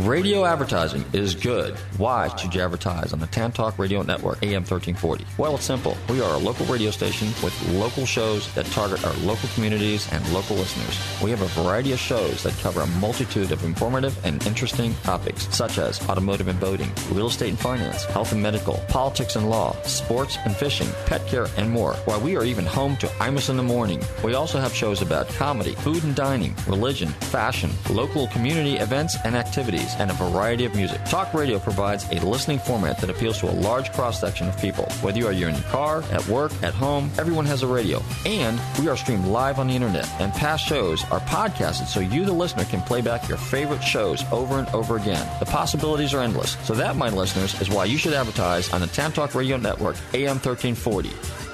Radio advertising is good. Why should you advertise on the Tan Talk Radio Network, AM 1340? Well, it's simple. We are a local radio station with local shows that target our local communities and local listeners. We have a variety of shows that cover a multitude of informative and interesting topics, such as automotive and boating, real estate and finance, health and medical, politics and law, sports and fishing, pet care, and more. While we are even home to Imus in the Morning, we also have shows about comedy, food and dining, religion, fashion, local community events and activities and a variety of music. Talk radio provides a listening format that appeals to a large cross section of people. Whether you are in your car, at work, at home, everyone has a radio. And we are streamed live on the internet, and past shows are podcasted so you, the listener, can play back your favorite shows over and over again. The possibilities are endless. So that, my listeners, is why you should advertise on the Tan Talk Radio Network, AM 1340.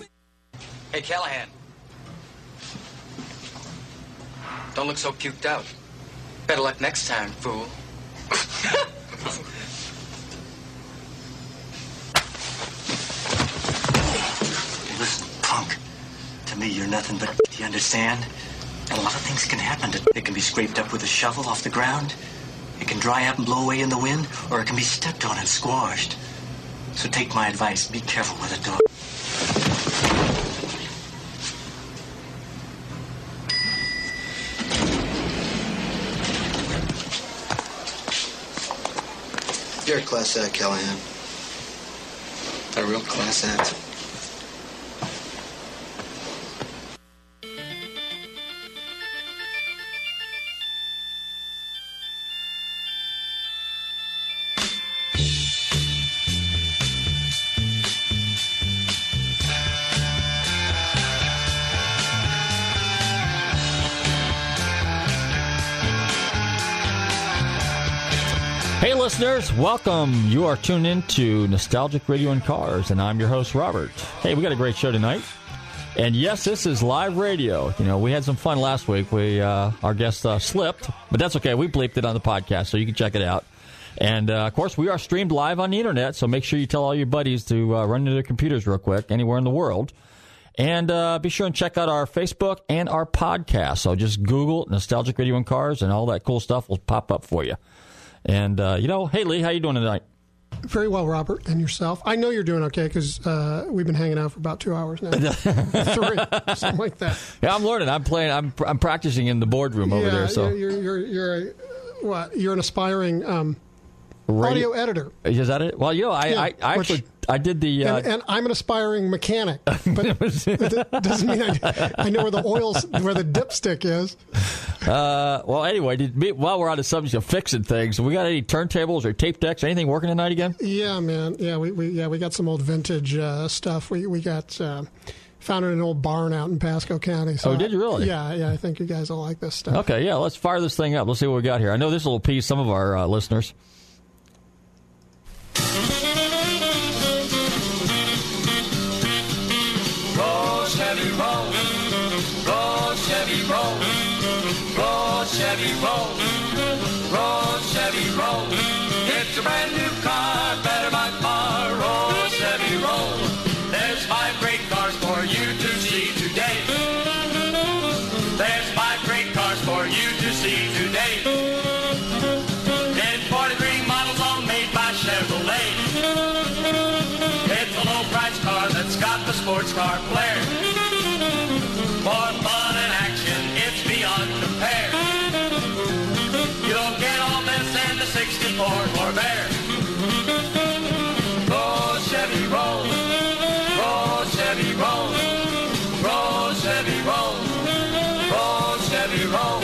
Hey, Callahan. Don't look so puked out. Better luck next time, fool. Listen, punk. To me, you're nothing but. Do you understand? And a lot of things can happen. It can be scraped up with a shovel off the ground. It can dry up and blow away in the wind, or it can be stepped on and squashed. So take my advice. Be careful with it, dog. You're a class act, Callahan. A real class act. Listeners, welcome. You are tuned in to Nostalgic Radio and Cars, and I'm your host, Robert. Hey, we got a great show tonight. And yes, this is live radio. You know, we had some fun last week. We uh, Our guest uh, slipped, but that's okay. We bleeped it on the podcast, so you can check it out. And uh, of course, we are streamed live on the internet, so make sure you tell all your buddies to uh, run to their computers real quick, anywhere in the world. And uh, be sure and check out our Facebook and our podcast. So just Google Nostalgic Radio and Cars, and all that cool stuff will pop up for you. And uh, you know, hey Lee, how you doing tonight? Very well, Robert, and yourself. I know you're doing okay because uh, we've been hanging out for about two hours now, three, something like that. Yeah, I'm learning. I'm playing. I'm I'm practicing in the boardroom over yeah, there. So you're you're you're, a, what? You're an aspiring um, Radio- audio editor, is that it? Well, you know, I Yeah, I, I actually I did the. Uh, and, and I'm an aspiring mechanic, but it doesn't mean I, I know where the oils where the dipstick is. uh, well, anyway, did, while we're on the subject of fixing things, we got any turntables or tape decks? Anything working tonight again? Yeah, man. Yeah, we, we yeah we got some old vintage uh, stuff. We we got. Uh, Found it in an old barn out in Pasco County. So Oh, did you really? Yeah, yeah. I think you guys will like this stuff. Okay, yeah, let's fire this thing up. Let's see what we got here. I know this will appease some of our uh, listeners. Chevy, roll. Roll, Chevy, roll. Roll, Chevy, roll. Roll, Chevy, roll. It's a brand new car, better 64 Corvair. Roll, Chevy, roll. Roll, Chevy, roll. Roll, Chevy, roll. Roll, Chevy, roll.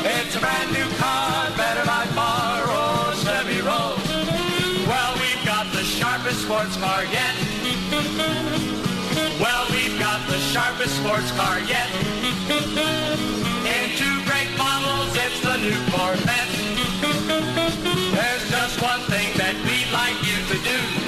It's a brand new car, better by far. Roll, Chevy, roll. Well, we've got the sharpest sports car yet. Well, we've got the sharpest sports car yet. In two great models, it's the new Corvette. That we'd like you to do.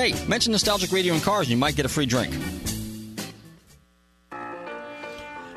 Hey, mention Nostalgic Radio and Cars and you might get a free drink.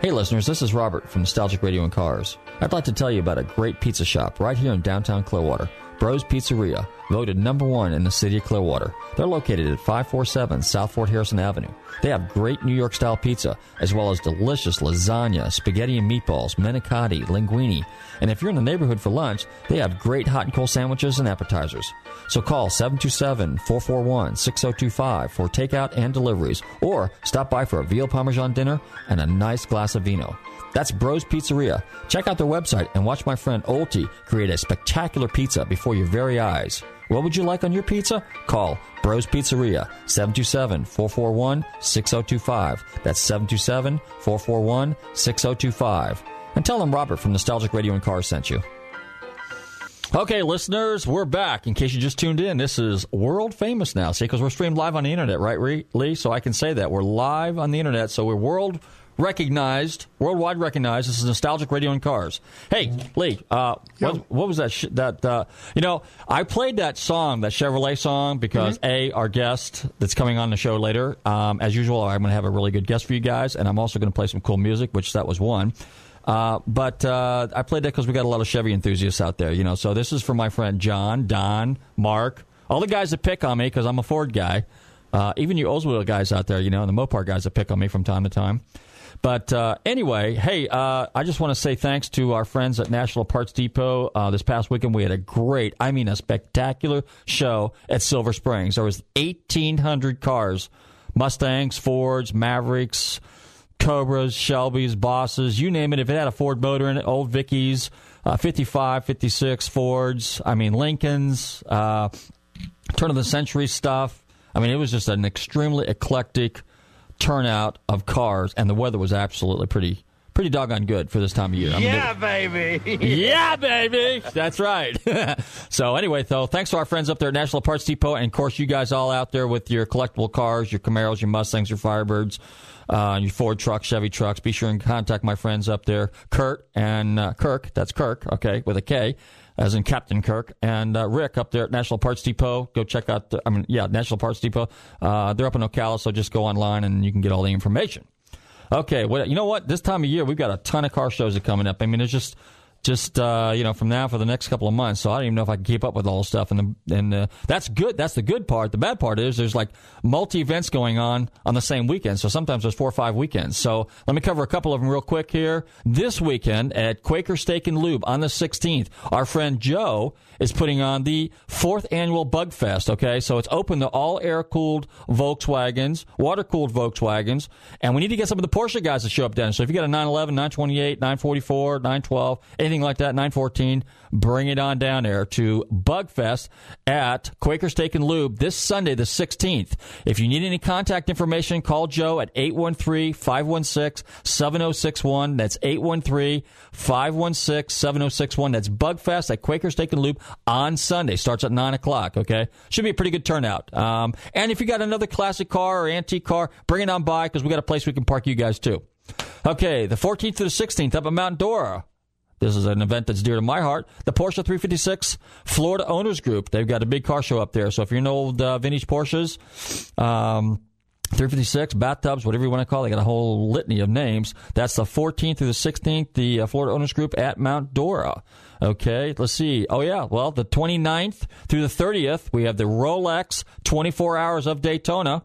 Hey, listeners, this is Robert from Nostalgic Radio and Cars. I'd like to tell you about a great pizza shop right here in downtown Clearwater, Bros Pizzeria, voted number one in the city of Clearwater. They're located at 547 South Fort Harrison Avenue. They have great New York style pizza, as well as delicious lasagna, spaghetti and meatballs, manicotti, linguine. And if you're in the neighborhood for lunch, they have great hot and cold sandwiches and appetizers. So call 727 441 6025 for takeout and deliveries, or stop by for a veal parmesan dinner and a nice glass of vino. That's Bros Pizzeria. Check out their website and watch my friend Olti create a spectacular pizza before your very eyes. What would you like on your pizza? Call Bros Pizzeria 727 441 6025. That's 727 441 6025. And tell them Robert from Nostalgic Radio and Cars sent you. Okay, listeners, we're back. In case you just tuned in, this is world famous now. See, because we're streamed live on the internet, right, Lee? So I can say that we're live on the internet. So we're world recognized, worldwide recognized. This is nostalgic radio and cars. Hey, Lee, uh, what, what was that? Sh- that uh, you know, I played that song, that Chevrolet song, because a our guest that's coming on the show later, um, as usual, I'm going to have a really good guest for you guys, and I'm also going to play some cool music, which that was one. Uh, but uh, I played that because we got a lot of Chevy enthusiasts out there, you know. So this is for my friend John, Don, Mark, all the guys that pick on me because I'm a Ford guy. Uh, even you Oldsmobile guys out there, you know, and the Mopar guys that pick on me from time to time. But uh, anyway, hey, uh, I just want to say thanks to our friends at National Parts Depot. Uh, this past weekend, we had a great, I mean, a spectacular show at Silver Springs. There was 1,800 cars, Mustangs, Fords, Mavericks, Cobras, Shelbys, Bosses, you name it. If it had a Ford motor in it, old Vickies, uh, 55, 56 Fords, I mean, Lincolns, uh, turn of the century stuff. I mean, it was just an extremely eclectic turnout of cars, and the weather was absolutely pretty pretty doggone good for this time of year. I mean, yeah, baby. yeah, baby. That's right. so anyway, though, thanks to our friends up there at National Parts Depot, and of course, you guys all out there with your collectible cars, your Camaros, your Mustangs, your Firebirds. Uh, your Ford trucks, Chevy trucks. Be sure and contact my friends up there, Kurt and uh, Kirk. That's Kirk, okay, with a K as in Captain Kirk, and uh, Rick up there at National Parts Depot. Go check out, the, I mean, yeah, National Parts Depot. Uh, they're up in Ocala, so just go online and you can get all the information. Okay, well, you know what? This time of year, we've got a ton of car shows that coming up. I mean, there's just just uh, you know from now for the next couple of months. So I don't even know if I can keep up with all the stuff. And the, and uh, that's good. That's the good part. The bad part is there's like multi events going on on the same weekend. So sometimes there's four or five weekends. So let me cover a couple of them real quick here. This weekend at Quaker Steak and Lube on the 16th, our friend Joe is putting on the fourth annual Bug Fest. Okay, so it's open to all air cooled Volkswagens, water cooled Volkswagens, and we need to get some of the Porsche guys to show up then. So if you got a 911, 928, 944, 912, anything like that, 914, bring it on down there to Bugfest at Quaker Steak and Lube this Sunday, the 16th. If you need any contact information, call Joe at 813 516 7061. That's 813 516 7061. That's Bugfest at Quaker Steak and Lube on Sunday. Starts at 9 o'clock, okay? Should be a pretty good turnout. Um, and if you got another classic car or antique car, bring it on by because we got a place we can park you guys too. Okay, the 14th to the 16th up at Mount Dora. This is an event that's dear to my heart. The Porsche 356 Florida Owners Group. They've got a big car show up there. So if you're an old uh, vintage Porsches, um, 356, bathtubs, whatever you want to call it. They got a whole litany of names. That's the 14th through the 16th, the uh, Florida Owners Group at Mount Dora. Okay, let's see. Oh, yeah. Well, the 29th through the 30th, we have the Rolex 24 Hours of Daytona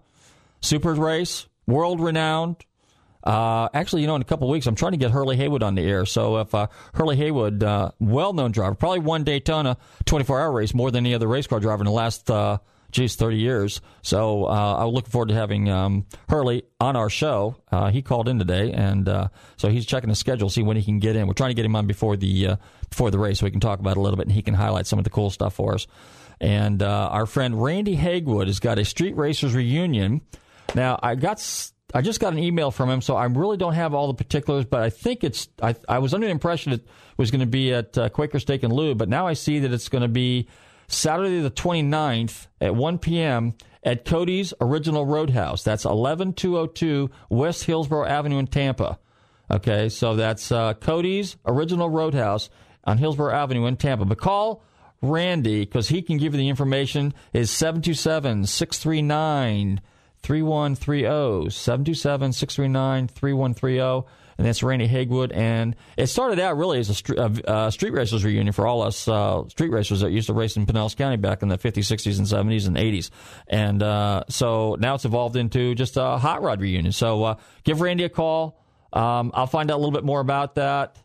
Super Race, world renowned. Uh, actually, you know, in a couple weeks, I'm trying to get Hurley Haywood on the air. So if uh, Hurley Haywood, uh, well known driver, probably won Daytona 24 hour race more than any other race car driver in the last uh, geez, 30 years. So uh, I'm looking forward to having um, Hurley on our show. Uh, he called in today, and uh, so he's checking the schedule, see when he can get in. We're trying to get him on before the before the race we can talk about a little bit, and he can highlight some of the cool stuff for us. And uh, our friend Randy Hagwood has got a street racers reunion. Now I got. I just got an email from him, so I really don't have all the particulars, but I think it's. I, I was under the impression it was going to be at uh, Quaker Steak and Lube, but now I see that it's going to be Saturday the 29th at 1 p.m. at Cody's Original Roadhouse. That's 11202 West Hillsborough Avenue in Tampa. Okay, so that's uh, Cody's Original Roadhouse on Hillsborough Avenue in Tampa. But call Randy because he can give you the information. Is 727 639 3130. 727 639 3130 and that's Randy Hagwood. And it started out really as a street, uh, street racers reunion for all us uh, street racers that used to race in Pinellas County back in the 50s, 60s, and 70s and 80s. And uh, so now it's evolved into just a hot rod reunion. So uh, give Randy a call. Um, I'll find out a little bit more about that.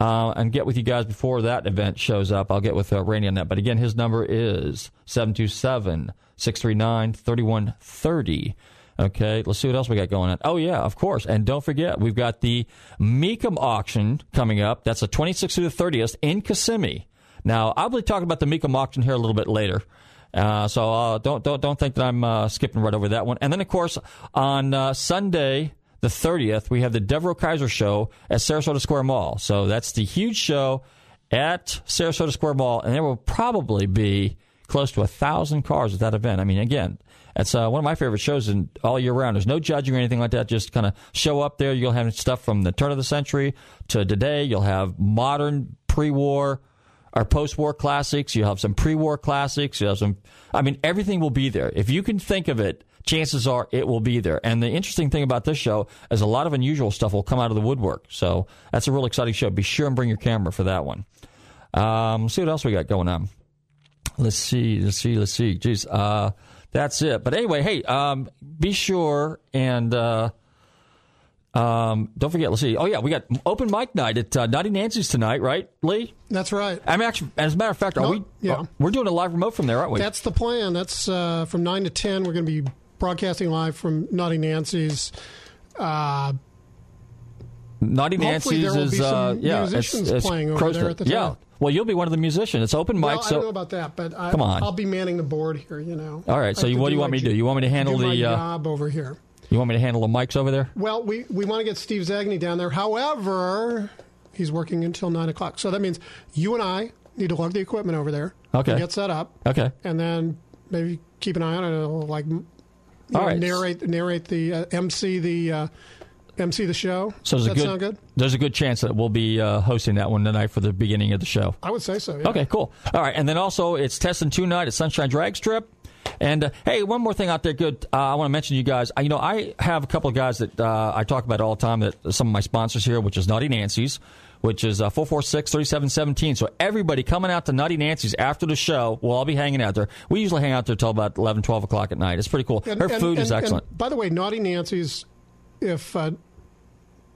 Uh, and get with you guys before that event shows up. I'll get with uh, Randy on that. But again, his number is 727 639 3130. Okay, let's see what else we got going on. Oh, yeah, of course. And don't forget, we've got the Mecum auction coming up. That's the 26th to the 30th in Kissimmee. Now, I'll be talking about the Mecum auction here a little bit later. Uh, so uh, don't don't don't think that I'm uh, skipping right over that one. And then, of course, on uh, Sunday the 30th, we have the Devereaux Kaiser show at Sarasota Square Mall. So that's the huge show at Sarasota Square Mall, and there will probably be close to a thousand cars at that event. I mean, again, it's uh, one of my favorite shows in all year round. There's no judging or anything like that. Just kind of show up there. You'll have stuff from the turn of the century to today. You'll have modern pre-war or post-war classics. You'll have some pre-war classics. You have some. I mean, everything will be there. If you can think of it, chances are it will be there. And the interesting thing about this show is a lot of unusual stuff will come out of the woodwork. So that's a real exciting show. Be sure and bring your camera for that one. Um, see what else we got going on. Let's see. Let's see. Let's see. Jeez. Uh, that's it. But anyway, hey, um, be sure and uh, Um, don't forget. Let's see. Oh yeah, we got open mic night at uh, Naughty Nancy's tonight, right, Lee? That's right. I mean, actually, as a matter of fact, are No, we? yeah. uh, we're doing a live remote from there, aren't we? That's the plan. That's uh, from nine to ten. We're going to be broadcasting live from Naughty Nancy's. Uh, Naughty Nancy's there will is be some uh, yeah, musicians it's, it's playing over there at the yeah. time. Well, you'll be one of the musicians. It's open mic, well, I so don't know about that, but I, Come on. I'll be manning the board here. You know. All right, so you- what do you want me to do? You want me to handle the, uh, job over here? you want me to handle the mics over there? Well, we, we want to get Steve Zagney down there. However, he's working until 9 o'clock. So that means you and I need to lug the equipment over there. Okay. and Get set up. Okay. And then maybe keep an eye on it. Like, All know, right. narrate, narrate the, uh, MC the, uh, MC the show. So there's Does a good, sound good? there's a good chance that we'll be uh, hosting that one tonight for the beginning of the show. I would say so. Yeah. Okay, cool. All right, and then also it's Test and Tune Night at Sunshine Drag Strip. And uh, hey, one more thing out there, good. Uh, I want to mention you guys. uh, You know, I have a couple of guys that uh, I talk about all the time. That some of my sponsors here, which is Naughty Nancy's, which is uh, 446-3717. So everybody coming out to Naughty Nancy's after the show, we'll all be hanging out there. We usually hang out there till about 11, 12 o'clock at night. It's pretty cool. And- Her and- food is and- excellent. and by the way, Naughty Nancy's, if uh,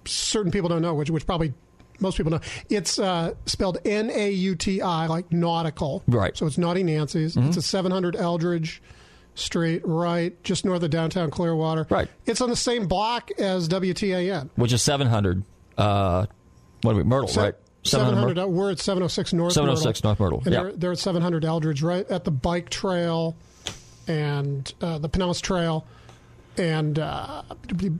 certain people don't know, which, which probably most people know, it's uh, spelled N A U T I, like nautical. Right. So it's Naughty Nancy's. It's a 700 Eldridge Street, right, just north of downtown Clearwater. Right. It's on the same block as WTAN. which is 700. Uh, what are we? Myrtle, Se- right? 700. uh, we're at 706 North 706 Myrtle. North Myrtle, And yeah. they're, they're at 700 Eldridge, right at the bike trail and uh, the Pinellas Trail, and uh,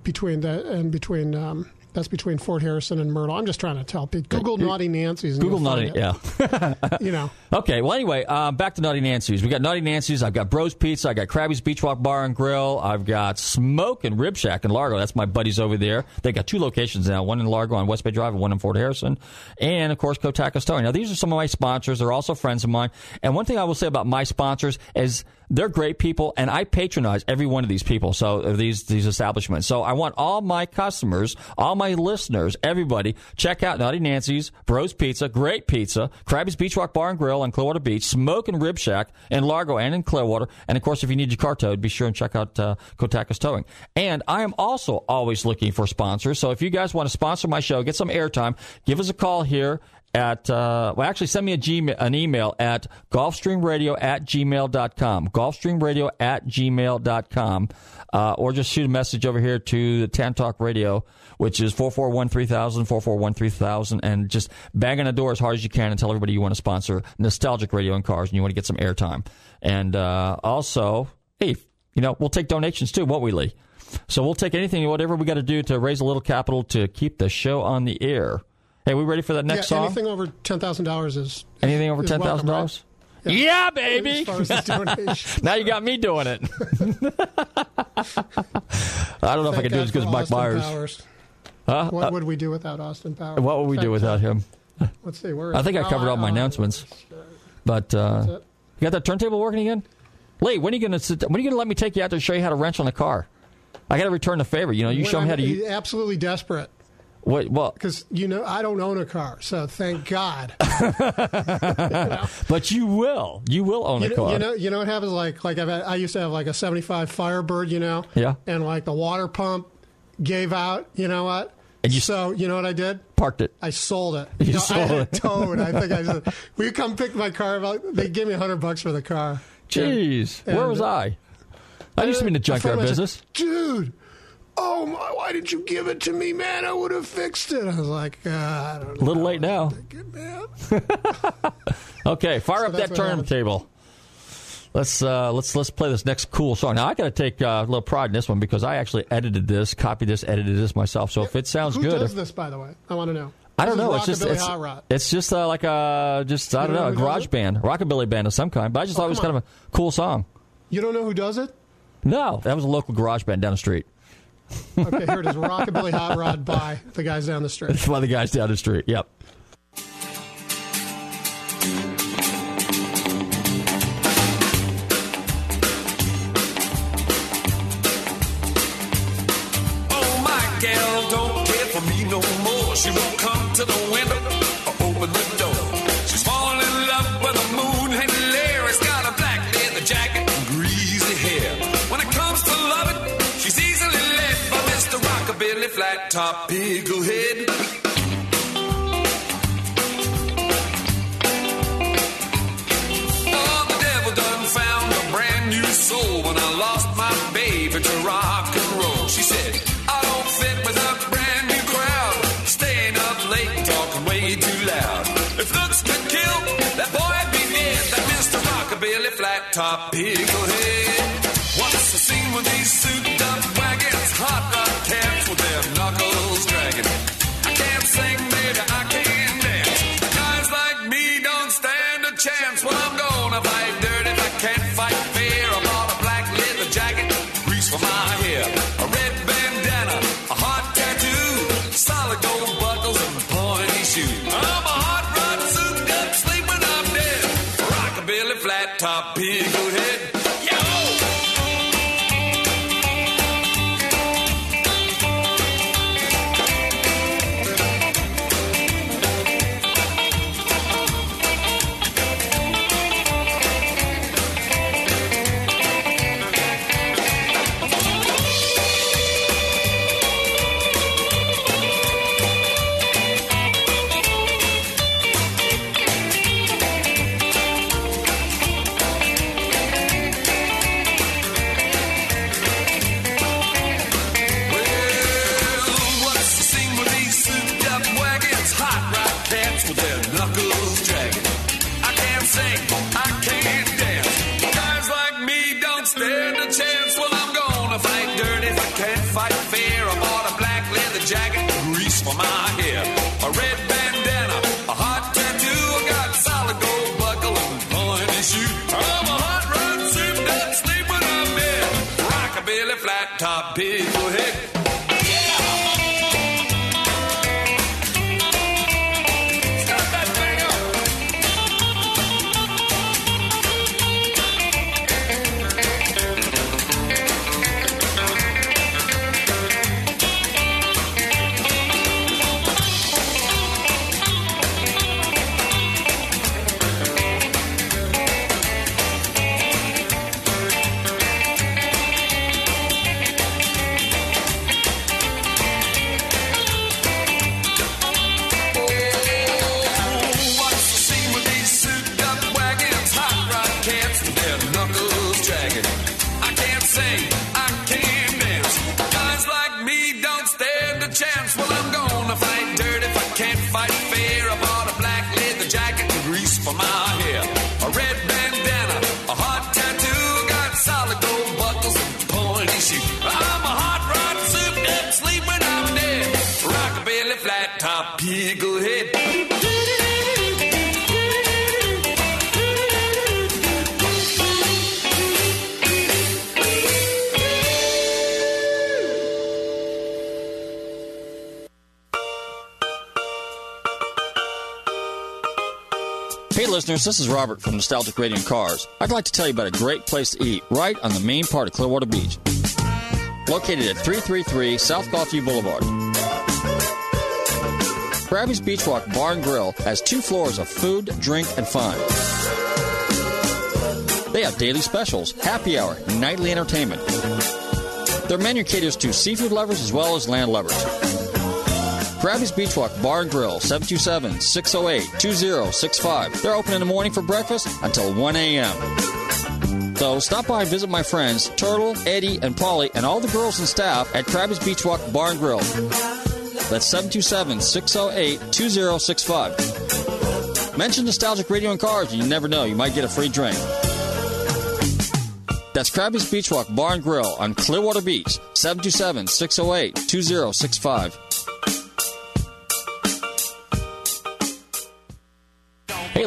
between the and between um, that's between Fort Harrison and Myrtle. I'm just trying to tell people. Google Naughty Nancy's. And Google Naughty, yeah. You know. Okay, well, anyway, um, back to Naughty Nancy's. We got Naughty Nancy's. I've got Bros Pizza. I got Krabby's Beach Walk Bar and Grill. I've got Smoke and Rib Shack in Largo. That's my buddies over there. They got two locations now one in Largo on West Bay Drive and one in Fort Harrison. And, of course, Kotakas Towing. Now, these are some of my sponsors. They're also friends of mine. And one thing I will say about my sponsors is they're great people, and I patronize every one of these people, so uh, these these establishments. So I want all my customers, all my listeners, everybody, check out Naughty Nancy's, Bros Pizza, great pizza, Krabby's Beach Walk Bar and Grill on Clearwater Beach, Smoke and Rib Shack in Largo and in Clearwater, and of course, if you need your car towed, be sure and check out uh, Kotakas Towing. And I am also always looking for sponsors. So if you guys want to sponsor my show, get some airtime, give us a call here at uh, well actually send me a Gmail, an email at golfstreamradio at gmail.com golfstreamradio at gmail.com uh, or just shoot a message over here to the Tan Talk Radio which is 441-3000 441-3000 and just bang on the door as hard as you can and tell everybody you want to sponsor nostalgic radio and cars and you want to get some airtime. And uh, also hey you know we'll take donations too won't we Lee? So we'll take anything whatever we got to do to raise a little capital to keep the show on the air Hey, we ready for that next yeah, song? anything over ten thousand dollars is Anything over is ten thousand dollars? right? Yeah, baby. As as now you got me doing it. I don't know if I Thank can do as good as Mike Austin Myers. Huh? What Uh, would we do without Austin Powers? what would we do without God. him? Let's see. Where I think it? I covered all my oh, announcements. But uh, you got that turntable working again? Lee, when are you gonna sit, when are you gonna let me take you out to show you how to wrench on a car? I got to return the favor. You know, you When show me I'm how to. u- absolutely desperate What? Well, because you know I don't own a car, so thank God. but you will. You will own you, a know, car. you know, you know what happens? Like, like I've had, I used to have like a '75 Firebird, you know, Yeah. and like the water pump gave out. You know what? And you- so you know what I did? Parked it. I sold it. You know, sold I had it. Towed. I think I said, "Will you come pick my car up?" They gave me a hundred bucks for the car. Jeez, And- where was uh, I? I used to be in the junkyard mine said, business. dude. Oh my! Why didn't you give it to me, man? I would have fixed it. I was like, uh, I don't know. A little late now. Okay, fire up that turntable. Let's uh, let's let's play this next cool song. Now I got to take uh, a little pride in this one because I actually edited this, copied this, edited this myself. So if it sounds Who good, does this, by the way? I want to know. I don't know. It's just it's, it's just uh, like a just I don't know a know who garage band, rockabilly band of some kind. But I just thought it was come kind of a cool song. You don't know who does it? No, that was a local garage band down the street. Okay, here it is. Rockabilly Hot Rod by the guys down the street. It's one the guys down the street. Yep. Oh, my gal don't care for me no more. She won't come to the window flat top pickle head. Oh, the devil done found a brand new soul when I lost my baby to rock and roll. She said, I don't fit with a brand new crowd, staying up late talking way too loud. If looks could kill, that boy'd be dead. That Mr. Rockabilly flat top pickle head. What's the scene with these souped Rockabilly flat top pickle head. Start this is Robert from Nostalgic Radio and Cars. I'd like to tell you about a great place to eat right on the main part of Clearwater Beach. Located at 333 South Gulfview Boulevard. Krabby's Beach Walk Bar and Grill has two floors of food, drink, and fun. They have daily specials, happy hour, nightly entertainment. Their menu caters to seafood lovers as well as land lovers. Krabby's Beach Walk Bar and Grill, 727 608 2065. They're open in the morning for breakfast until 1 a.m. So stop by and visit my friends Turtle, Eddie, and Polly, and all the girls and staff at Krabby's Beach Walk Bar and Grill. That's 727 608 2065. Mention Nostalgic Radio and Cars, and you never know, you might get a free drink. That's Krabby's Beach Walk Bar and Grill on Clearwater Beach, 727 608 2065.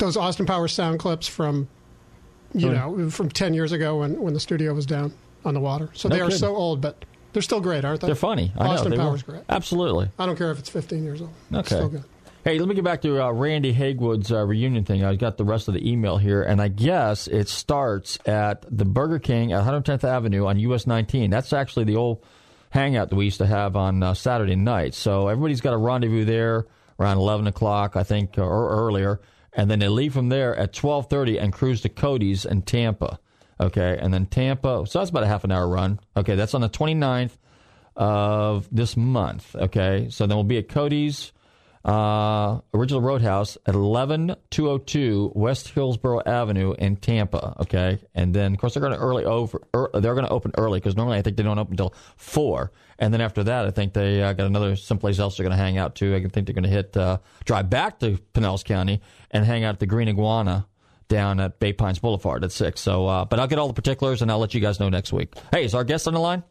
those Austin Powers sound clips from you Oh, know from ten years ago when when the studio was down on the water. So No they are kidding. so old, but they're still great, aren't they? They're funny. I know. Austin They Powers were. great. Absolutely. I don't care if it's fifteen years old. It's Okay. still good. Hey, let me get back to uh, Randy Hagwood's uh, reunion thing. I got the rest of the email here, and I guess it starts at the Burger King at 110th Avenue on US 19. That's actually the old hangout that we used to have on uh, Saturday night. So everybody's got a rendezvous there around 11 o'clock, I think, or, or earlier, and then they leave from there at 12:30 and cruise to Cody's in Tampa. Okay, and then Tampa. So that's about a half an hour run. Okay, that's on the 29th of this month. Okay, so then we'll be at Cody's uh, Original Roadhouse at 11202 West Hillsborough Avenue in Tampa. Okay, and then of course they're going to early over. Er, they're going to open early because normally I think they don't open until four. And then after that, I think they uh, got another someplace else they're going to hang out to. I think they're going to hit uh, drive back to Pinellas County and hang out at the Green Iguana down at Bay Pines Boulevard at six. So, uh, but I'll get all the particulars and I'll let you guys know next week. Hey, is our guest on the line?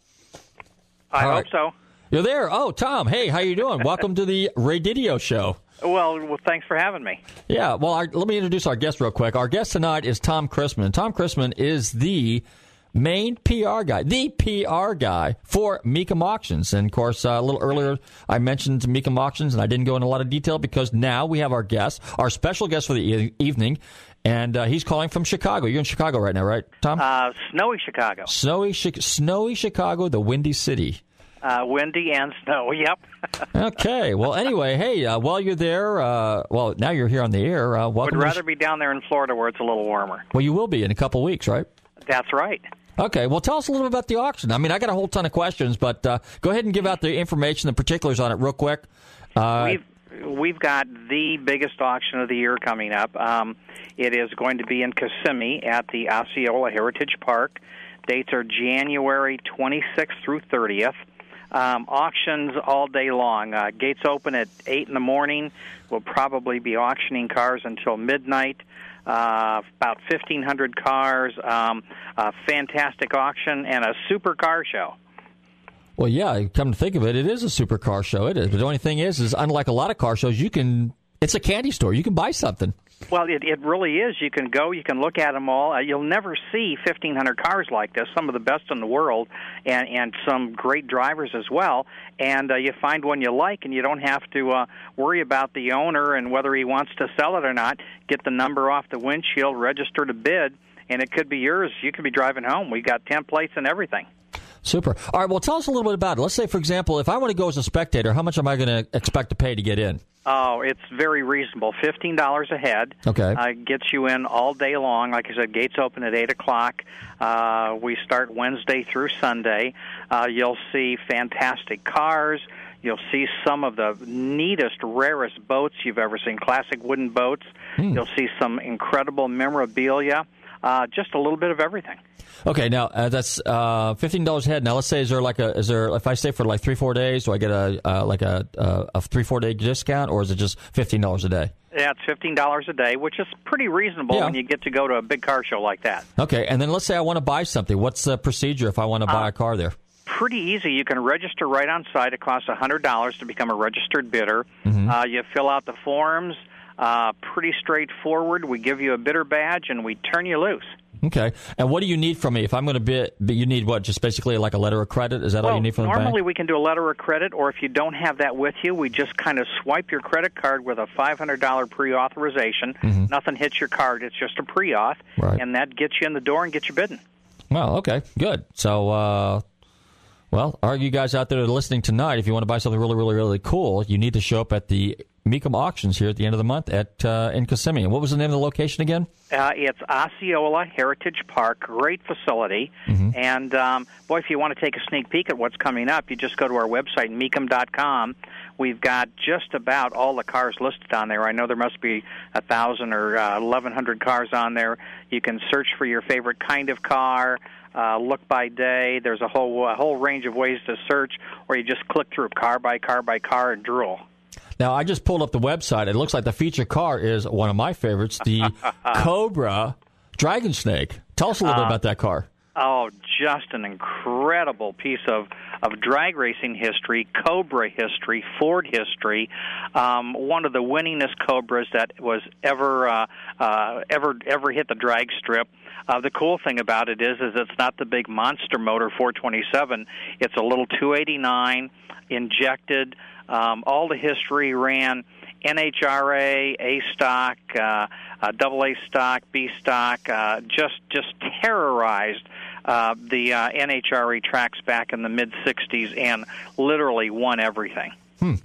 I All hope right. so. You're there. Oh, Tom. Hey, how you doing? Welcome to the Ray Didio Show. Well, well, thanks for having me. Yeah. Well, our, let me introduce our guest real quick. Our guest tonight is Tom Christmann. Tom Christmann is the main PR guy, the PR guy for Mecum Auctions. And of course, uh, a little earlier, I mentioned Mecum Auctions, and I didn't go into a lot of detail because now we have our guest, our special guest for the e- evening, and uh, he's calling from Chicago. You're in Chicago right now, right, Tom? Uh, snowy Chicago, snowy, Chi- snowy Chicago, the Windy City. Uh, windy and snow. Yep. Okay. Well, anyway, hey, uh, while you're there, uh, well, now you're here on the air. Uh, Would welcome. to rather be down there in Florida where it's a little warmer. well, you will be in a couple weeks, right? That's right. Okay. Well, tell us a little bit about the auction. I mean, I got a whole ton of questions, but uh, go ahead and give out the information, the particulars on it, real quick. Uh, we've we've got the biggest auction of the year coming up. Um, it is going to be in Kissimmee at the Osceola Heritage Park. Dates are January 26th through 30th. Um, auctions all day long. Uh, gates open at eight in the morning. We'll probably be auctioning cars until midnight. Uh, about 1,500 cars. Um, a fantastic auction and a super car show. well, yeah. Come to think of it, it is a super car show. It is. But the only thing is, is unlike a lot of car shows, you can. It's a candy store. You can buy something. Well, it, it really is. You can go, you can look at them all. Uh, you'll never see 1,500 cars like this, some of the best in the world, and, and some great drivers as well. And uh, you find one you like, and you don't have to uh, worry about the owner and whether he wants to sell it or not. Get the number off the windshield, register to bid, and it could be yours. You could be driving home. We got templates and everything. Super. All right. Well, tell us a little bit about it. Let's say, for example, if I want to go as a spectator, how much am I going to expect to pay to get in? Oh, it's very reasonable. Fifteen dollars a head. Okay. Uh, gets you in all day long. Like I said, gates open at eight o'clock. Uh, we start Wednesday through Sunday. Uh, you'll see fantastic cars. You'll see some of the neatest, rarest boats you've ever seen. Classic wooden boats. You'll see some incredible memorabilia. Uh, just a little bit of everything. Okay, now uh, that's uh, fifteen dollars a head. Now let's say is there like a is there if I stay for like three four days, do I get a uh, like a uh, a three four day discount, or is it just fifteen dollars a day? Yeah, it's fifteen dollars a day, which is pretty reasonable Yeah. when you get to go to a big car show like that. Okay, and then let's say I want to buy something. What's the procedure if I want to buy a car there? pretty easy. You can register right on site. It costs a hundred dollars to become a registered bidder. Mm-hmm. Uh, you fill out the forms. Uh, pretty straightforward. We give you a bidder badge and we turn you loose. Okay, and what do you need from me if I'm going to bid? You need what? Just basically like a letter of credit? Is that all you need from the normally we can do a letter of credit, or if you don't have that with you, we just kind of swipe your credit card with a five hundred dollar pre-authorization. Nothing hits your card; it's just a pre-auth, Mm-hmm. Right. and that gets you in the door and gets you bidding. Well, okay, good. So, uh, Well, are you guys out there listening tonight? If you want to buy something really, really, really cool, you need to show up at the Mecum auctions here at the end of the month at uh, in Kissimmee. What was the name of the location again? Uh, it's Osceola Heritage Park, great facility. Mm-hmm. And um, boy, if you want to take a sneak peek at what's coming up, you just go to our website, mecum.com. We've got just about all the cars listed on there. I know there must be a thousand or uh, eleven hundred cars on there. You can search for your favorite kind of car. Uh, look by day. There's a whole a whole range of ways to search, or you just click through car by car by car and drool. Now, I just pulled up the website. It looks like the feature car is one of my favorites, the Cobra Dragon Snake. Tell us a little bit Uh, about that car. Oh, just an incredible piece of of drag racing history, Cobra history, Ford history. Um, one of the winningest Cobras that was ever uh, uh, ever ever hit the drag strip. Uh, the cool thing about it is, is it's not the big monster motor 427. It's a little 289 injected. Um, all the history ran NHRA, A stock, uh, uh, double A stock, B stock, uh, just just terrorized uh, the uh, NHRA tracks back in the mid '60s and literally won everything. Hmm.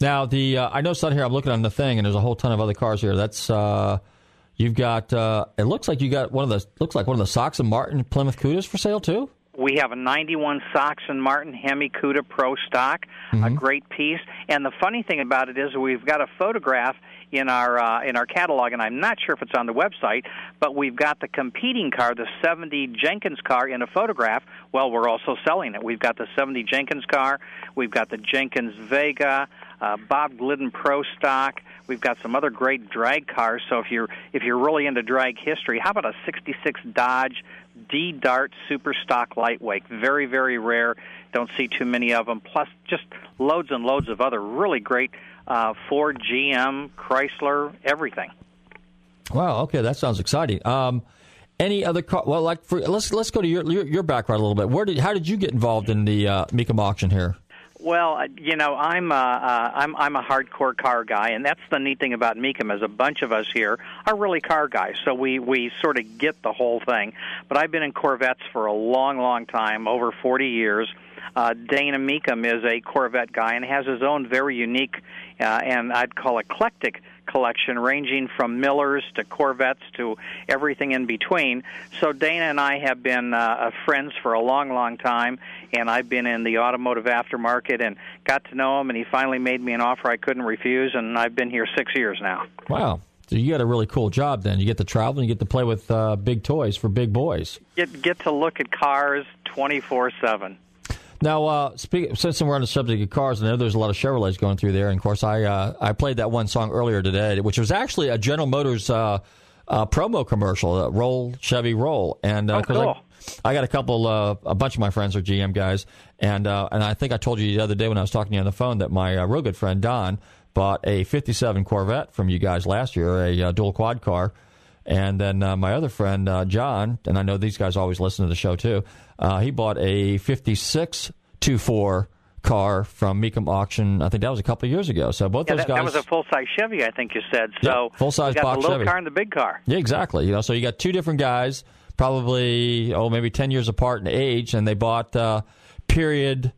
Now, the uh, I know on here. I'm looking on the thing, and there's a whole ton of other cars here. That's uh, you've got. Uh, it looks like you got one of the looks like one of the Sox and Martin Plymouth Cudas for sale too. We have a 91 Sox and Martin Hemi Cuda Pro stock, a Mhm. great piece. And the funny thing about it is we've got a photograph in our uh, in our catalog, and I'm not sure if it's on the website, but we've got the competing car, the 70 Jenkins car, in a photograph. Well, we're also selling it. We've got the 70 Jenkins car, we've got the Jenkins Vega, uh, Bob Glidden Pro stock. We've got some other great drag cars. So if you're if you're really into drag history, how about a '66 Dodge D Dart Super Stock Lightweight? Very very rare. Don't see too many of them. Plus, just loads and loads of other really great uh, Ford, GM, Chrysler, everything. Wow. Okay, that sounds exciting. Um, any other car? Well, like for, let's let's go to your, your your background a little bit. Where did how did you get involved in the uh, Mecum auction here? Well, uh, you know, I'm uh, uh, I'm I'm a hardcore car guy, and that's the neat thing about Mecum is a bunch of us here are really car guys, so we we sort of get the whole thing. But I've been in Corvettes for a long, long time, over 40 years. Uh, Dana Mecum is a Corvette guy and has his own very unique uh, and I'd call eclectic collection, ranging from Millers to Corvettes to everything in between. So Dana and I have been uh, friends for a long, long time, and I've been in the automotive aftermarket and got to know him. And he finally made me an offer I couldn't refuse, and I've been here six years now. Wow. So you got a really cool job then. You get to travel and you get to play with uh, big toys for big boys. Get get to look at cars twenty four seven. Now, uh, speak, since we're on the subject of cars, I know there's a lot of Chevrolets going through there. And of course, I uh, I played that one song earlier today, which was actually a General Motors uh, uh, promo commercial, uh, Roll Chevy Roll. And uh, Oh, cool. I, I got a couple, uh, a bunch of my friends are GM guys, and uh, and I think I told you the other day when I was talking to you on the phone that my uh, real good friend Don bought a '57 Corvette from you guys last year, a uh, dual quad car. And then uh, my other friend uh, John, and I know these guys always listen to the show too. Uh, he bought a '56 2.4 car from Mecum auction. I think that was a couple of years ago. So both Yeah, those that, guys. that was a full size Chevy, I think you said. So Yeah, full-size box the little Chevy. car and the big car. Yeah, exactly. You know, so you got two different guys, probably oh maybe ten years apart in age, and they bought uh, period,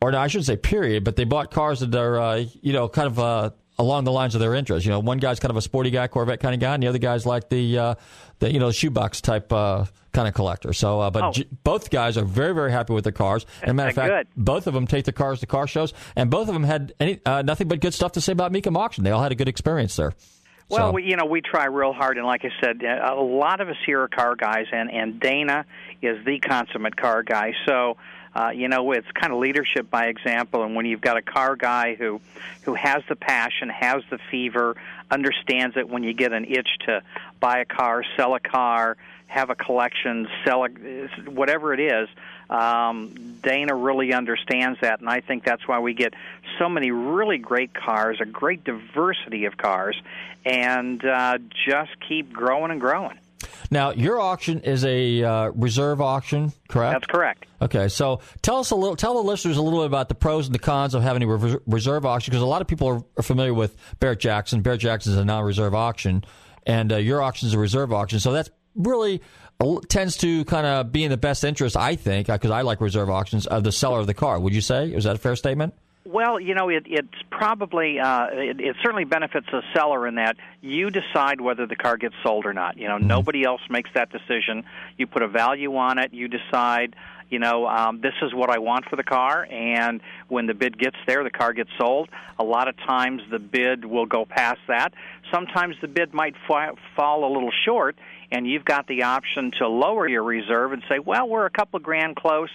or no, I shouldn't say period, but they bought cars that are uh, you know kind of uh, along the lines of their interests. You know, one guy's kind of a sporty guy, Corvette kind of guy, and the other guy's like the uh, the you know shoebox type uh, kind of collector. So, uh, but Oh. j- both guys are very very happy with their cars. And matter of fact, Good. both of them take the cars to car shows, and both of them had any uh, nothing but good stuff to say about Mecum auction. They all had a good experience there. Well, So- we, you know, we try real hard, and like I said, a lot of us here are car guys, and and Dana is the consummate car guy. So, uh, you know, it's kind of leadership by example. And when you've got a car guy who who has the passion, has the fever, understands it when you get an itch to buy a car, sell a car, have a collection, sell a, whatever it is. Um, Dana really understands that, and I think that's why we get so many really great cars, a great diversity of cars, and uh, just keep growing and growing. Now, your auction is a uh, reserve auction, correct? That's correct. Okay, so tell us a little, tell the listeners a little bit about the pros and the cons of having a rever- reserve auction, because a lot of people are, are familiar with Barrett Jackson. Barrett Jackson is a non-reserve auction, and uh, your auction is a reserve auction. So that's really uh, tends to kind of be in the best interest, I think, because I like reserve auctions of the seller of the car. Would you say? Is that a fair statement? Well, you know, it, it's probably uh, it, it certainly benefits the seller in that you decide whether the car gets sold or not. You know, Mm-hmm. nobody else makes that decision. You put a value on it. You decide. You know, um, this is what I want for the car, and when the bid gets there, the car gets sold. A lot of times, the bid will go past that. Sometimes the bid might fi- fall a little short, and you've got the option to lower your reserve and say, "Well, we're a couple of grand close."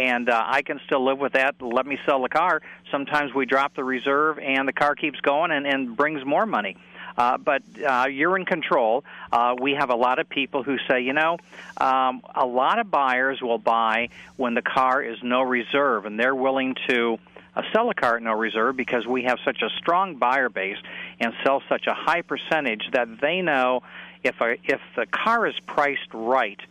And uh, I can still live with that. Let me sell the car. Sometimes we drop the reserve, and the car keeps going and, and brings more money. Uh, but uh, you're in control. Uh, we have a lot of people who say, you know, um, a lot of buyers will buy when the car is no reserve, and they're willing to uh, sell a car at no reserve because we have such a strong buyer base and sell such a high percentage that they know if a, if the car is priced right uh,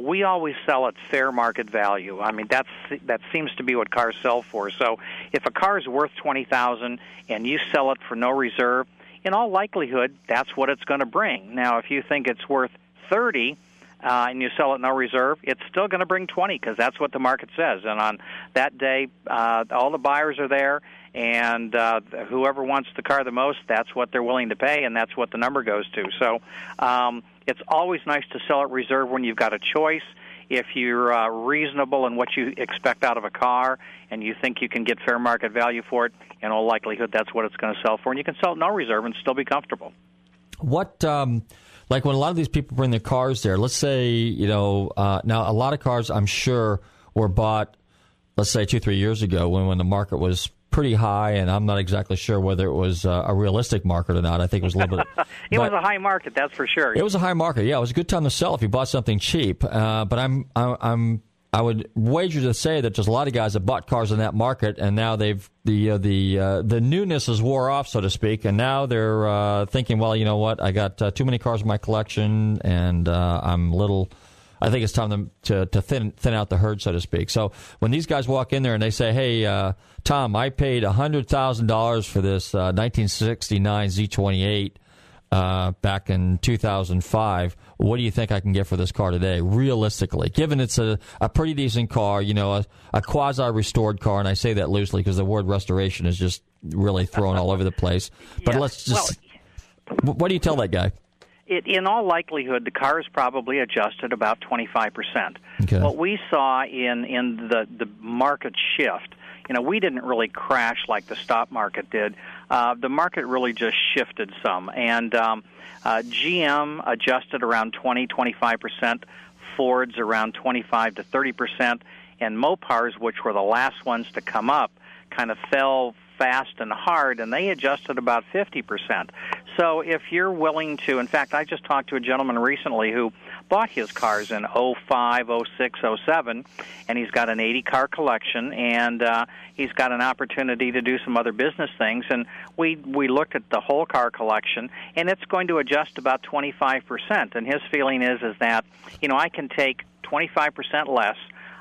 we always sell at fair market value. I mean, that's that seems to be what cars sell for. So, if a car is worth twenty thousand and you sell it for no reserve, in all likelihood, that's what it's going to bring. Now, if you think it's worth thirty uh, and you sell it no reserve, it's still going to bring twenty because that's what the market says. And on that day, uh, all the buyers are there. And uh, whoever wants the car the most, that's what they're willing to pay, and that's what the number goes to. So, um, it's always nice to sell at reserve when you've got a choice. If you're uh, reasonable in what you expect out of a car and you think you can get fair market value for it, in all likelihood, that's what it's going to sell for. And you can sell it no reserve and still be comfortable. What, um, like when a lot of these people bring their cars there, let's say, you know, uh, now a lot of cars I'm sure were bought, let's say two, three years ago when, when the market was pretty high, and I'm not exactly sure whether it was uh, a realistic market or not. I think it was a little bit. it was a high market, that's for sure. It was a high market. Yeah, it was a good time to sell if you bought something cheap. Uh, but I'm, I'm, I'm, I would wager to say that there's a lot of guys that bought cars in that market, and now they've the uh, the uh, the newness is wore off, so to speak, and now they're uh, thinking, well, you know what, I got uh, too many cars in my collection, and uh, I'm a little. I think it's time to, to to thin thin out the herd, so to speak. So when these guys walk in there and they say, "Hey, uh, Tom, I paid hundred thousand dollars for this uh, 1969 Z28 uh, back in 2005. What do you think I can get for this car today, realistically? Given it's a, a pretty decent car, you know, a, a quasi restored car, and I say that loosely because the word restoration is just really thrown all over the place. But Yeah. let's just. what do you tell that guy? It, in all likelihood, the car is probably adjusted about 25%. Okay. What we saw in, in the, the market shift, you know, we didn't really crash like the stock market did. Uh, the market really just shifted some. And um, uh, GM adjusted around 20, 25%, Ford's around 25 to 30%, and Mopars, which were the last ones to come up, kind of fell fast and hard, and they adjusted about 50%. So if you're willing to, in fact, I just talked to a gentleman recently who bought his cars in 05, 06, 07, and he's got an 80 car collection, and uh, he's got an opportunity to do some other business things. And we we looked at the whole car collection, and it's going to adjust about 25%. And his feeling is is that you know I can take 25% less.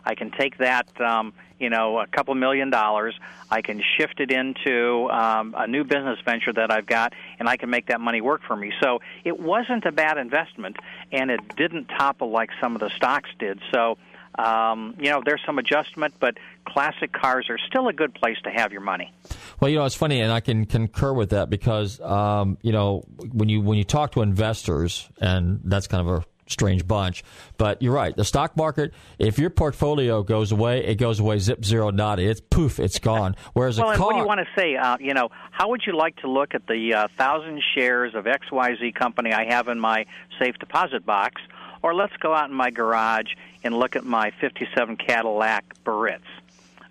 I can take that, um, you know, a couple million dollars. I can shift it into um, a new business venture that I've got, and I can make that money work for me. So it wasn't a bad investment, and it didn't topple like some of the stocks did. So, um, you know, there's some adjustment, but classic cars are still a good place to have your money. Well, you know, it's funny, and I can concur with that because, um, you know, when you when you talk to investors, and that's kind of a strange bunch, but you're right. The stock market, if your portfolio goes away, it goes away zip zero nada. It's poof, it's gone. Whereas well, a car, what do you want to say? Uh, you know, how would you like to look at the uh, thousand shares of XYZ company I have in my safe deposit box? Or let's go out in my garage and look at my 57 Cadillac Biarritz.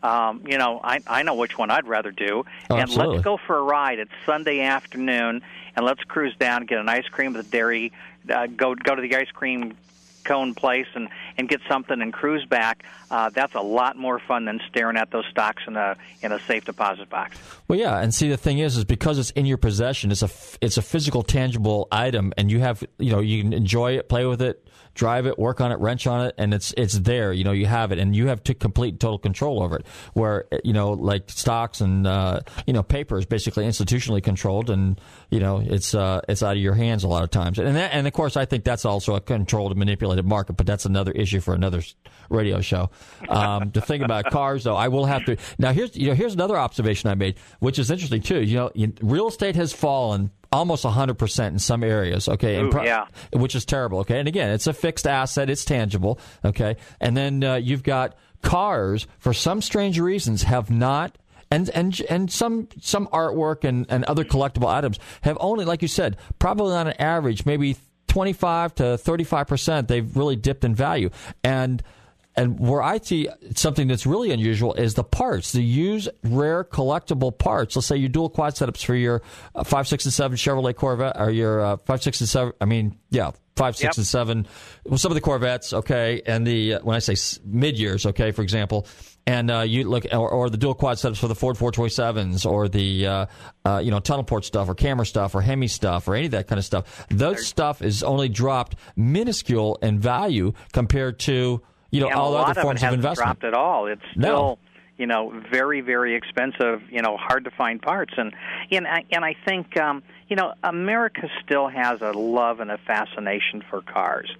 Um, you know, I, I know which one I'd rather do. Oh, and absolutely. let's go for a ride. It's Sunday afternoon, and let's cruise down, get an ice cream at the dairy, uh, go go to the ice cream cone place, and and get something and cruise back, uh, that's a lot more fun than staring at those stocks in a in a safe deposit box. Well, yeah, and see the thing is, is because it's in your possession, it's a it's a physical, tangible item, and you have you know you can enjoy it, play with it, drive it, work on it, wrench on it, and it's it's there. You know, you have it, and you have to complete total control over it. Where you know, like stocks and uh, you know, paper is basically institutionally controlled, and you know, it's uh, it's out of your hands a lot of times. And that, and of course, I think that's also a controlled and manipulated market, but that's another issue for another radio show. Um, to think about cars, though, I will have to. Now, here's you know, here's another observation I made, which is interesting too. You know, real estate has fallen almost 100% in some areas okay Ooh, pro- yeah. which is terrible okay and again it's a fixed asset it's tangible okay and then uh, you've got cars for some strange reasons have not and and and some some artwork and, and other collectible items have only like you said probably on an average maybe 25 to 35 percent they've really dipped in value and and where I see something that's really unusual is the parts. The use rare collectible parts. Let's say your dual quad setups for your uh, five, six, and seven Chevrolet Corvette, or your uh, five, six, and seven. I mean, yeah, five, six, Yep. and seven. Well, some of the Corvettes, okay, and the uh, when I say mid years, okay, for example, and uh, you look or, or the dual quad setups for the Ford 427s, or the uh, uh, you know tunnel port stuff, or Cammer stuff, or Hemi stuff, or any of that kind of stuff. Those stuff is only dropped minuscule in value compared to you know and all other of forms of hasn't investment. dropped at all. It's No. You know, very very expensive. You know, hard to find parts, and and I, and I think um, you know America still has a love and a fascination for cars.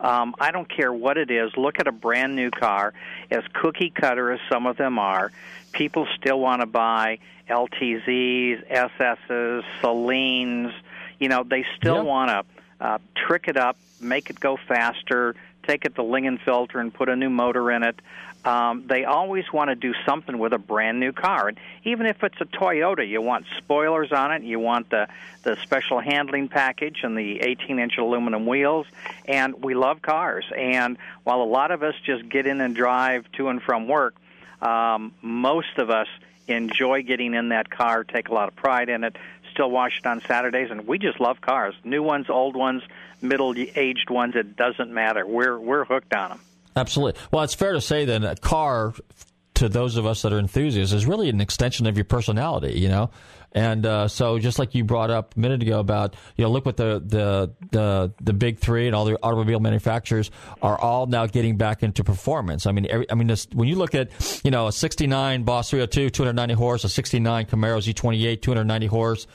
Um, I don't care what it is. Look at a brand new car, as cookie cutter as some of them are. People still want to buy LTZs, SSs, Saleens. You know, they still Yeah. want to uh, trick it up, make it go faster, take it to Lingenfelter and put a new motor in it. Um, they always want to do something with a brand new car, and even if it's a Toyota, you want spoilers on it, you want the the special handling package and the 18-inch aluminum wheels. And we love cars, and while a lot of us just get in and drive to and from work, um, most of us enjoy getting in that car, take a lot of pride in it, still wash it on Saturdays, and we just love cars. New ones, old ones, middle-aged ones, it doesn't matter. We're we're hooked on them. Absolutely. Well, it's fair to say then a car, to those of us that are enthusiasts, is really an extension of your personality. You know. And uh, so, just like you brought up a minute ago about, you know, look what the, the the the big three and all the automobile manufacturers are all now getting back into performance. I mean, every, I mean, this, when you look at, you know, a '69 Boss 302, 290 horse, a '69 Camaro Z28, 290 horse,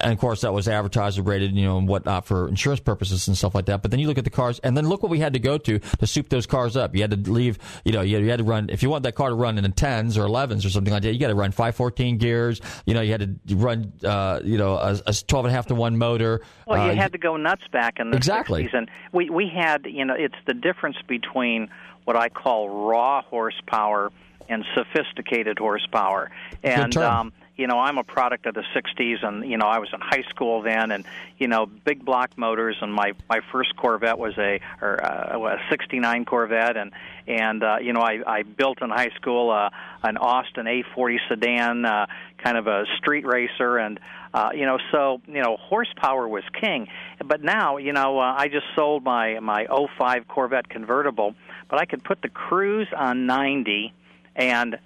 and of course that was advertiser rated, you know, and whatnot for insurance purposes and stuff like that. But then you look at the cars, and then look what we had to go to to soup those cars up. You had to leave, you know, you had, to run if you want that car to run in the tens or elevens or something like that. You got to run five fourteen gears. You know, you had to run, uh, you know, a, a twelve and a half to one motor. Well, Uh, you had to go nuts back in the Exactly. 60s, and we we had you know it's the difference between what I call raw horsepower and sophisticated horsepower, and um, you know I'm a product of the 60s, and you know I was in high school then, and you know big block motors, and my my first Corvette was a or uh, a 69 Corvette, and and uh, you know I I built in high school uh, an Austin A40 sedan, uh, kind of a street racer, and uh, you know, so you know, horsepower was king. But now, you know, uh, I just sold my my '05 Corvette convertible, but I could put the cruise on 90 and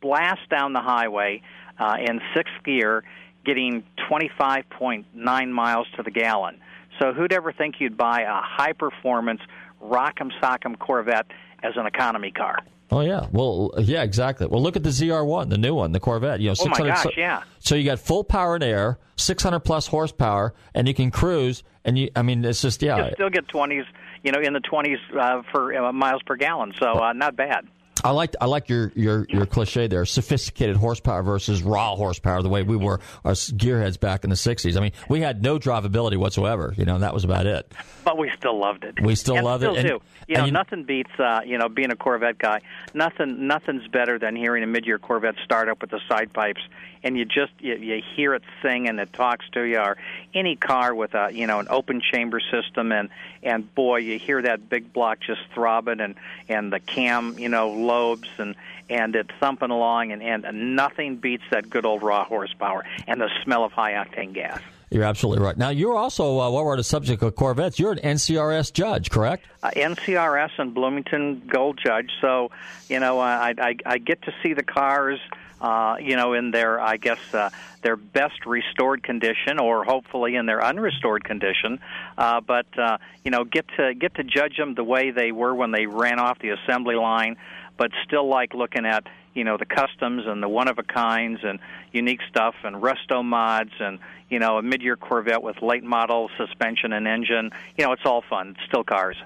blast down the highway uh, in sixth gear, getting 25.9 miles to the gallon. So who'd ever think you'd buy a high performance rock'em sock'em Corvette as an economy car? Oh yeah, well yeah, exactly. Well, look at the ZR1, the new one, the Corvette. You know, Oh, my gosh, so, yeah. So you got full power and air, 600 plus horsepower, and you can cruise. And you, I mean, it's just yeah. You still get 20s, you know, in the 20s uh, for uh, miles per gallon. So uh, not bad. I like I like your, your, your cliche there, sophisticated horsepower versus raw horsepower, the way we were us gearheads back in the '60s. I mean, we had no drivability whatsoever, you know, and that was about it. But we still loved it. We still and loved it, still and- do. You know, you- nothing beats uh, you know being a Corvette guy. Nothing, nothing's better than hearing a mid-year Corvette start up with the side pipes, and you just you, you hear it sing and it talks to you. Or any car with a you know an open chamber system, and and boy, you hear that big block just throbbing, and and the cam you know lobes and and it's thumping along, and and nothing beats that good old raw horsepower and the smell of high octane gas. You're absolutely right. Now, you're also, uh, while we're on the subject of Corvettes, you're an NCRS judge, correct? Uh, NCRS and Bloomington Gold Judge. So, you know, I, I, I get to see the cars, uh, you know, in their, I guess, uh, their best restored condition, or hopefully in their unrestored condition. Uh, but uh, you know, get to get to judge them the way they were when they ran off the assembly line, but still like looking at you know the customs and the one of a kinds and unique stuff and resto mods and you know a mid year Corvette with late model suspension and engine. You know, it's all fun. It's still cars.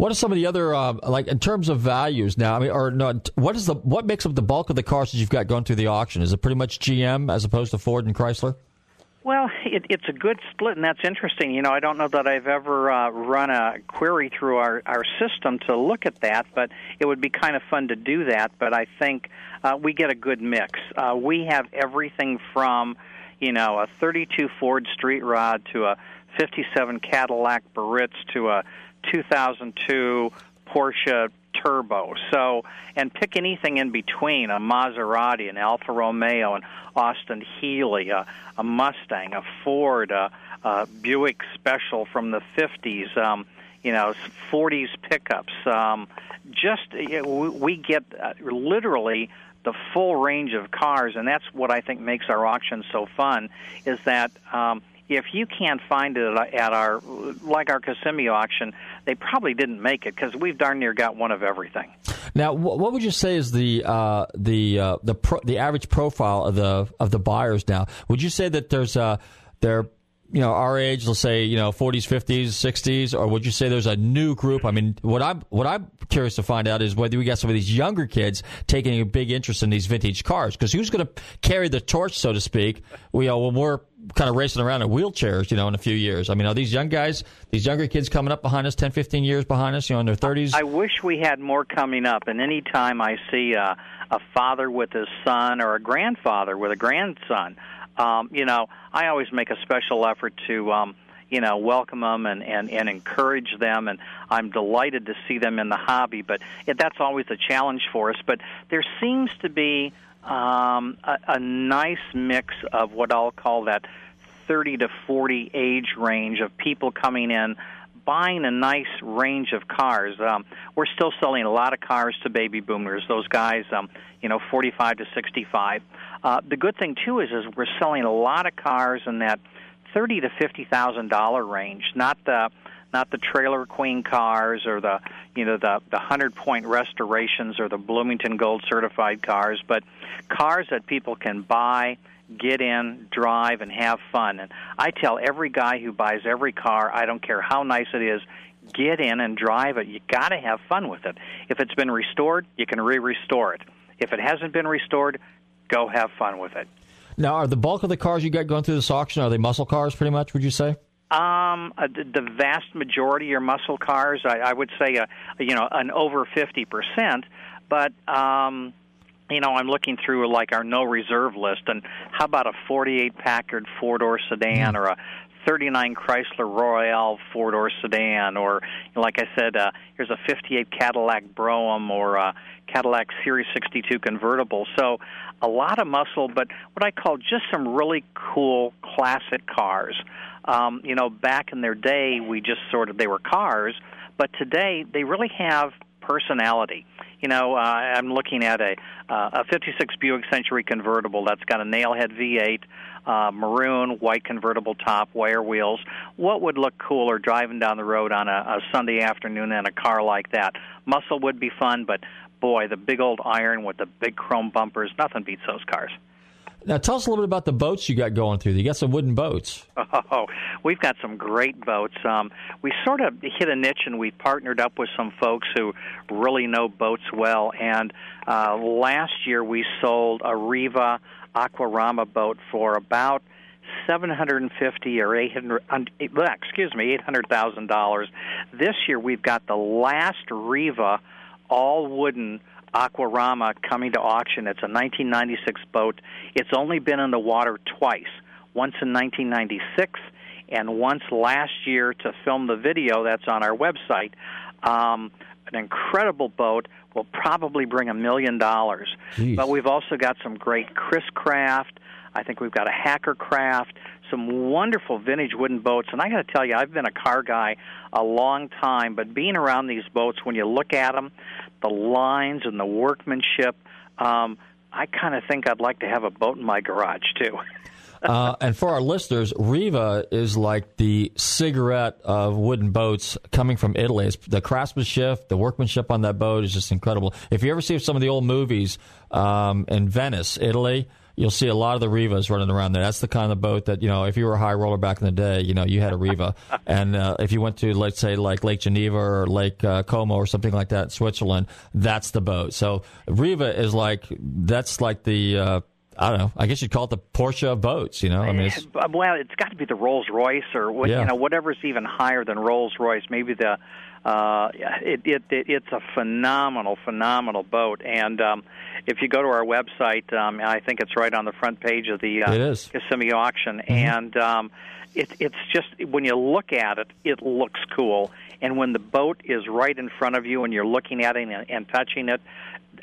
What are some of the other uh, like in terms of values now? I mean, or not? What is the what makes up the bulk of the cars that you've got going through the auction? Is it pretty much GM as opposed to Ford and Chrysler? Well, it, it's a good split, and that's interesting. You know, I don't know that I've ever uh, run a query through our, our system to look at that, but it would be kind of fun to do that. But I think uh, we get a good mix. Uh, we have everything from, you know, a 32 Ford Street Rod to a 57 Cadillac Biarritz to a 2002 Porsche Turbo. So, and pick anything in between a Maserati, an Alfa Romeo, an Austin Healey, a, a Mustang, a Ford, a, a Buick Special from the 50s, um, you know, 40s pickups. Um, just, you know, we get uh, literally the full range of cars, and that's what I think makes our auction so fun. Is that um, if you can't find it at our like our Kissimmee auction, they probably didn't make it because we've darn near got one of everything. Now, what would you say is the uh, the uh, the pro, the average profile of the of the buyers now? Would you say that there's a they're you know our age, let's say you know 40s, 50s, 60s, or would you say there's a new group? I mean, what I'm what I'm curious to find out is whether we got some of these younger kids taking a big interest in these vintage cars because who's going to carry the torch, so to speak? We you know, when we're kind of racing around in wheelchairs, you know, in a few years. I mean, are these young guys, these younger kids coming up behind us, 10, 15 years behind us, you know, in their 30s? I wish we had more coming up. And any time I see a, a father with his son or a grandfather with a grandson, um, you know, I always make a special effort to, um, you know, welcome them and, and, and encourage them. And I'm delighted to see them in the hobby. But it, that's always a challenge for us. But there seems to be um, a, a nice mix of what I'll call that 30 to 40 age range of people coming in buying a nice range of cars. Um, we're still selling a lot of cars to baby boomers. Those guys, um, you know, 45 to 65. Uh, the good thing too is, is we're selling a lot of cars in that 30 to 50 thousand dollar range. Not the not the trailer queen cars or the you know the the hundred point restorations or the Bloomington Gold certified cars, but cars that people can buy, get in, drive, and have fun. And I tell every guy who buys every car, I don't care how nice it is, get in and drive it. You got to have fun with it. If it's been restored, you can re-restore it. If it hasn't been restored, go have fun with it. Now, are the bulk of the cars you got going through this auction are they muscle cars, pretty much? Would you say? Um, uh, the, vast majority are muscle cars. I, I would say, uh, you know, an over fifty percent. But um, you know, I'm looking through like our no reserve list, and how about a 48 Packard four door sedan or a 39 Chrysler Royal four door sedan, or like I said, uh, here's a 58 Cadillac Brougham or a Cadillac Series 62 convertible. So a lot of muscle, but what I call just some really cool classic cars. Um, you know, back in their day, we just sort of they were cars, but today they really have personality. You know, uh, I'm looking at a uh, a '56 Buick Century convertible that's got a nailhead V8, uh, maroon, white convertible top, wire wheels. What would look cooler driving down the road on a, a Sunday afternoon in a car like that? Muscle would be fun, but boy, the big old iron with the big chrome bumpers, nothing beats those cars. Now, tell us a little bit about the boats you got going through. You got some wooden boats. Oh, we've got some great boats. Um, we sort of hit a niche, and we partnered up with some folks who really know boats well. And uh, last year, we sold a Riva Aquarama boat for about seven hundred and fifty or eight hundred. Excuse me, eight hundred thousand dollars. This year, we've got the last Riva all wooden Aquarama coming to auction. It's a 1996 boat. It's only been in the water twice. Once in 1996 and once last year to film the video that's on our website. Um, an incredible boat will probably bring a million dollars. But we've also got some great Chris Craft, I think we've got a Hacker Craft, some wonderful vintage wooden boats. And I got to tell you, I've been a car guy a long time, but being around these boats, when you look at them, the lines and the workmanship, um, I kind of think I'd like to have a boat in my garage too. uh, and for our listeners, Riva is like the cigarette of wooden boats coming from Italy. It's the craftsmanship, the workmanship on that boat is just incredible. If you ever see some of the old movies um, in Venice, Italy, you'll see a lot of the Rivas running around there. That's the kind of boat that you know. If you were a high roller back in the day, you know you had a Riva, and uh, if you went to let's say like Lake Geneva or Lake uh, Como or something like that in Switzerland, that's the boat. So Riva is like that's like the uh, I don't know. I guess you'd call it the Porsche of boats. You know, I mean, it's, well, it's got to be the Rolls Royce or what, Yeah. you know whatever's even higher than Rolls Royce. Maybe the uh, it, it, it it's a phenomenal, phenomenal boat. And um, if you go to our website, um, I think it's right on the front page of the uh, It is. Kissimmee auction, and um, it, it's just when you look at it, it looks cool. And when the boat is right in front of you and you're looking at it and, and touching it,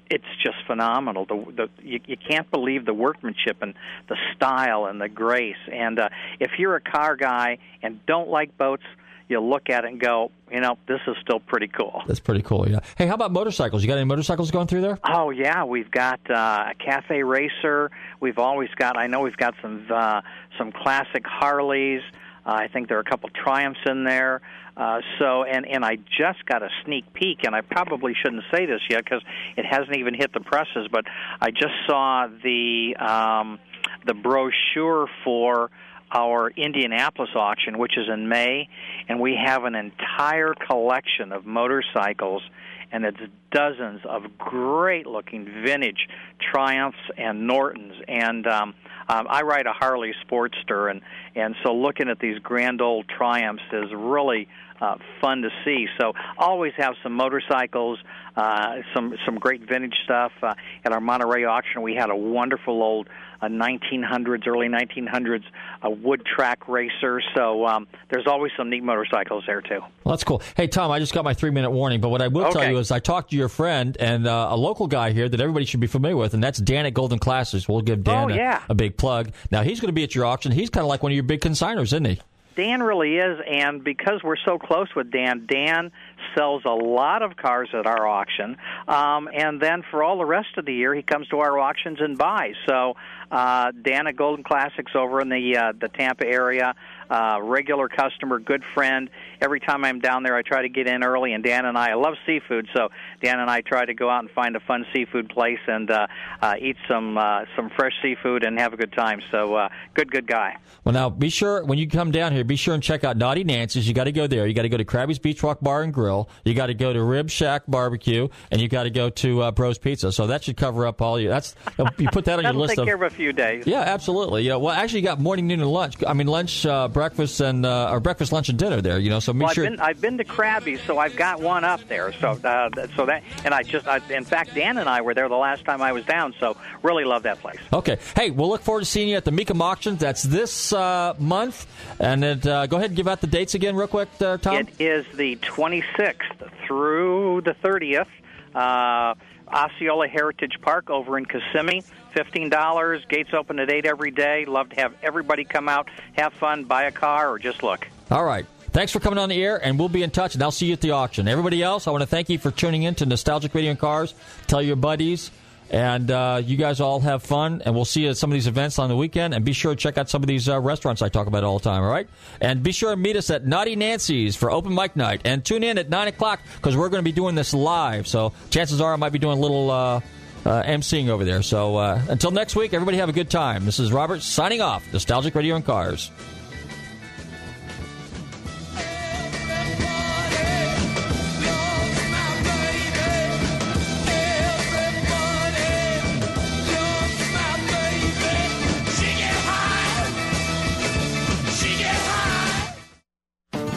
it's just phenomenal. The, the you, you can't believe the workmanship and the style and the grace. And uh, if you're a car guy and don't like boats, you look at it and go, you know, this is still pretty cool. that's pretty cool. Yeah. Hey, how about motorcycles? You got any motorcycles going through there? Oh yeah, we've got uh, a cafe racer. We've always got. I know we've got some uh, some classic Harleys. Uh, I think there are a couple Triumphs in there. Uh, so and and I just got a sneak peek, and I probably shouldn't say this yet because it hasn't even hit the presses. But I just saw the um, the brochure for our Indianapolis auction, which is in May, and we have an entire collection of motorcycles, and it's dozens of great looking vintage Triumphs and Nortons. And um, um, I ride a Harley Sportster, and, and so looking at these grand old Triumphs is really uh, fun to see. So always have some motorcycles, uh, some some great vintage stuff. Uh, at our Monterey auction, we had a wonderful old uh, 1900s, early 1900s uh, wood track racer. So um, there's always some neat motorcycles there too. Well, that's cool. Hey, Tom, I just got my three minute warning, but what I will tell you I talked to your friend and uh, a local guy here that everybody should be familiar with, and that's Dan at Golden Classics. We'll give Dan Oh, a- yeah. a, big plug. Now, he's going to be at your auction. He's kind of like one of your big consigners, isn't he? Dan really is, and because we're so close with Dan, Dan sells a lot of cars at our auction, um, and then for all the rest of the year, he comes to our auctions and buys. So, uh, Dan at Golden Classics over in the uh, the Tampa area, uh, regular customer, good friend. Every time I'm down there, I try to get in early, and Dan and I, I love seafood, so Dan and I try to go out and find a fun seafood place and uh, uh, eat some uh, some fresh seafood and have a good time. So, uh, good, good guy. Well, now be sure when you come down here, be sure and check out Naughty Nancy's. You got to go there. You got to go to Krabby's Beach Walk Bar and Grill. You got to go to Rib Shack Barbecue, and you got to go to uh, Bros Pizza. So that should cover up all you. That's you put that on your list take of. care of a few days. Yeah, absolutely. Yeah, well, actually, you got morning, noon, and lunch. I mean, lunch, uh, breakfast, and uh, or breakfast, lunch, and dinner there. You know, so make Well, sure. I've been I've been to Krabby, so I've got one up there. So uh, so that and I just I, in fact Dan and I were there the last time I was down. So really love that place. Okay. Hey, we'll look forward to seeing you at the Mecum auction. That's this uh, month. And then, uh, go ahead and give out the dates again, real quick, uh, Tom. It is the 26th through the 30th. Uh, Osceola Heritage Park over in Kissimmee. Fifteen dollars. Gates open at eight every day. Love to have everybody come out, have fun, buy a car, or just look. All right. Thanks for coming on the air, and we'll be in touch, and I'll see you at the auction. Everybody else, I want to thank you for tuning in to Nostalgic Radio and Cars. Tell your buddies, and uh, you guys all have fun, and we'll see you at some of these events on the weekend. And be sure to check out some of these uh, restaurants I talk about all the time, all right? And be sure to meet us at Naughty Nancy's for open mic night. And tune in at 9 o'clock because we're going to be doing this live. So chances are I might be doing a little uh, uh, emceeing over there. So uh, until next week, everybody have a good time. This is Robert signing off, Nostalgic Radio and Cars.